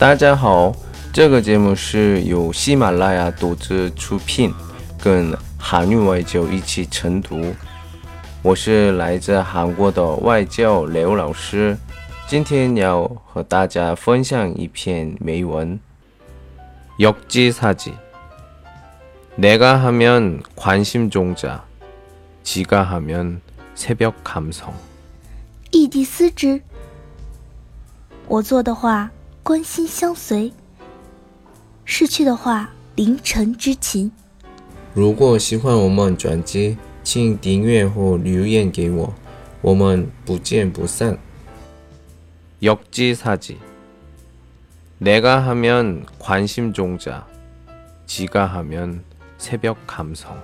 大家好，这个节目是由喜马拉雅独自出品，跟韩语外教一起晨读。我是来自韩国的外教刘老师，今天要和大家分享一篇美文。역지사지내가하면관심종자지가하면새벽감성异地思之，我做的话 关心相随，逝去的话凌晨之情。如果喜欢我们专辑，请订阅或留言给我，我们不见不散。역지사지내가하면관심종자지가하면새벽감성